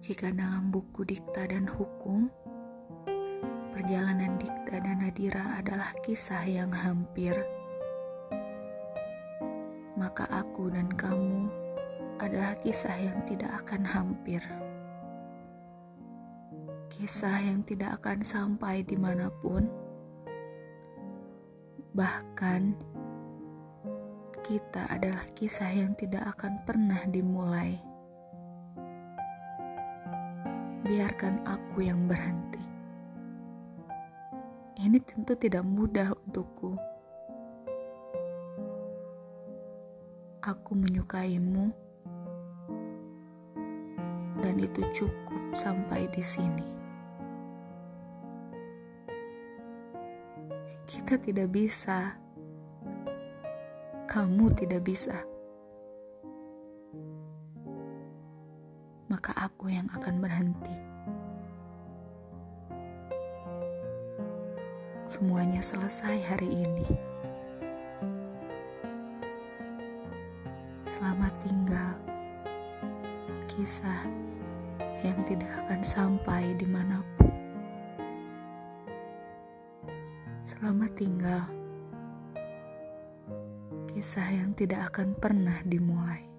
Jika dalam buku dikta dan hukum, perjalanan dikta dan Nadira adalah kisah yang hampir, maka aku dan kamu adalah kisah yang tidak akan hampir. Kisah yang tidak akan sampai di mana pun, bahkan kita adalah kisah yang tidak akan pernah dimulai biarkan aku yang berhenti. Ini tentu tidak mudah untukku. Aku menyukaimu, dan itu cukup sampai di sini. Kita tidak bisa, kamu tidak bisa. Maka aku yang akan berhenti. Semuanya selesai hari ini. Selamat tinggal, kisah yang tidak akan sampai di mana pun. Selamat tinggal, kisah yang tidak akan pernah dimulai.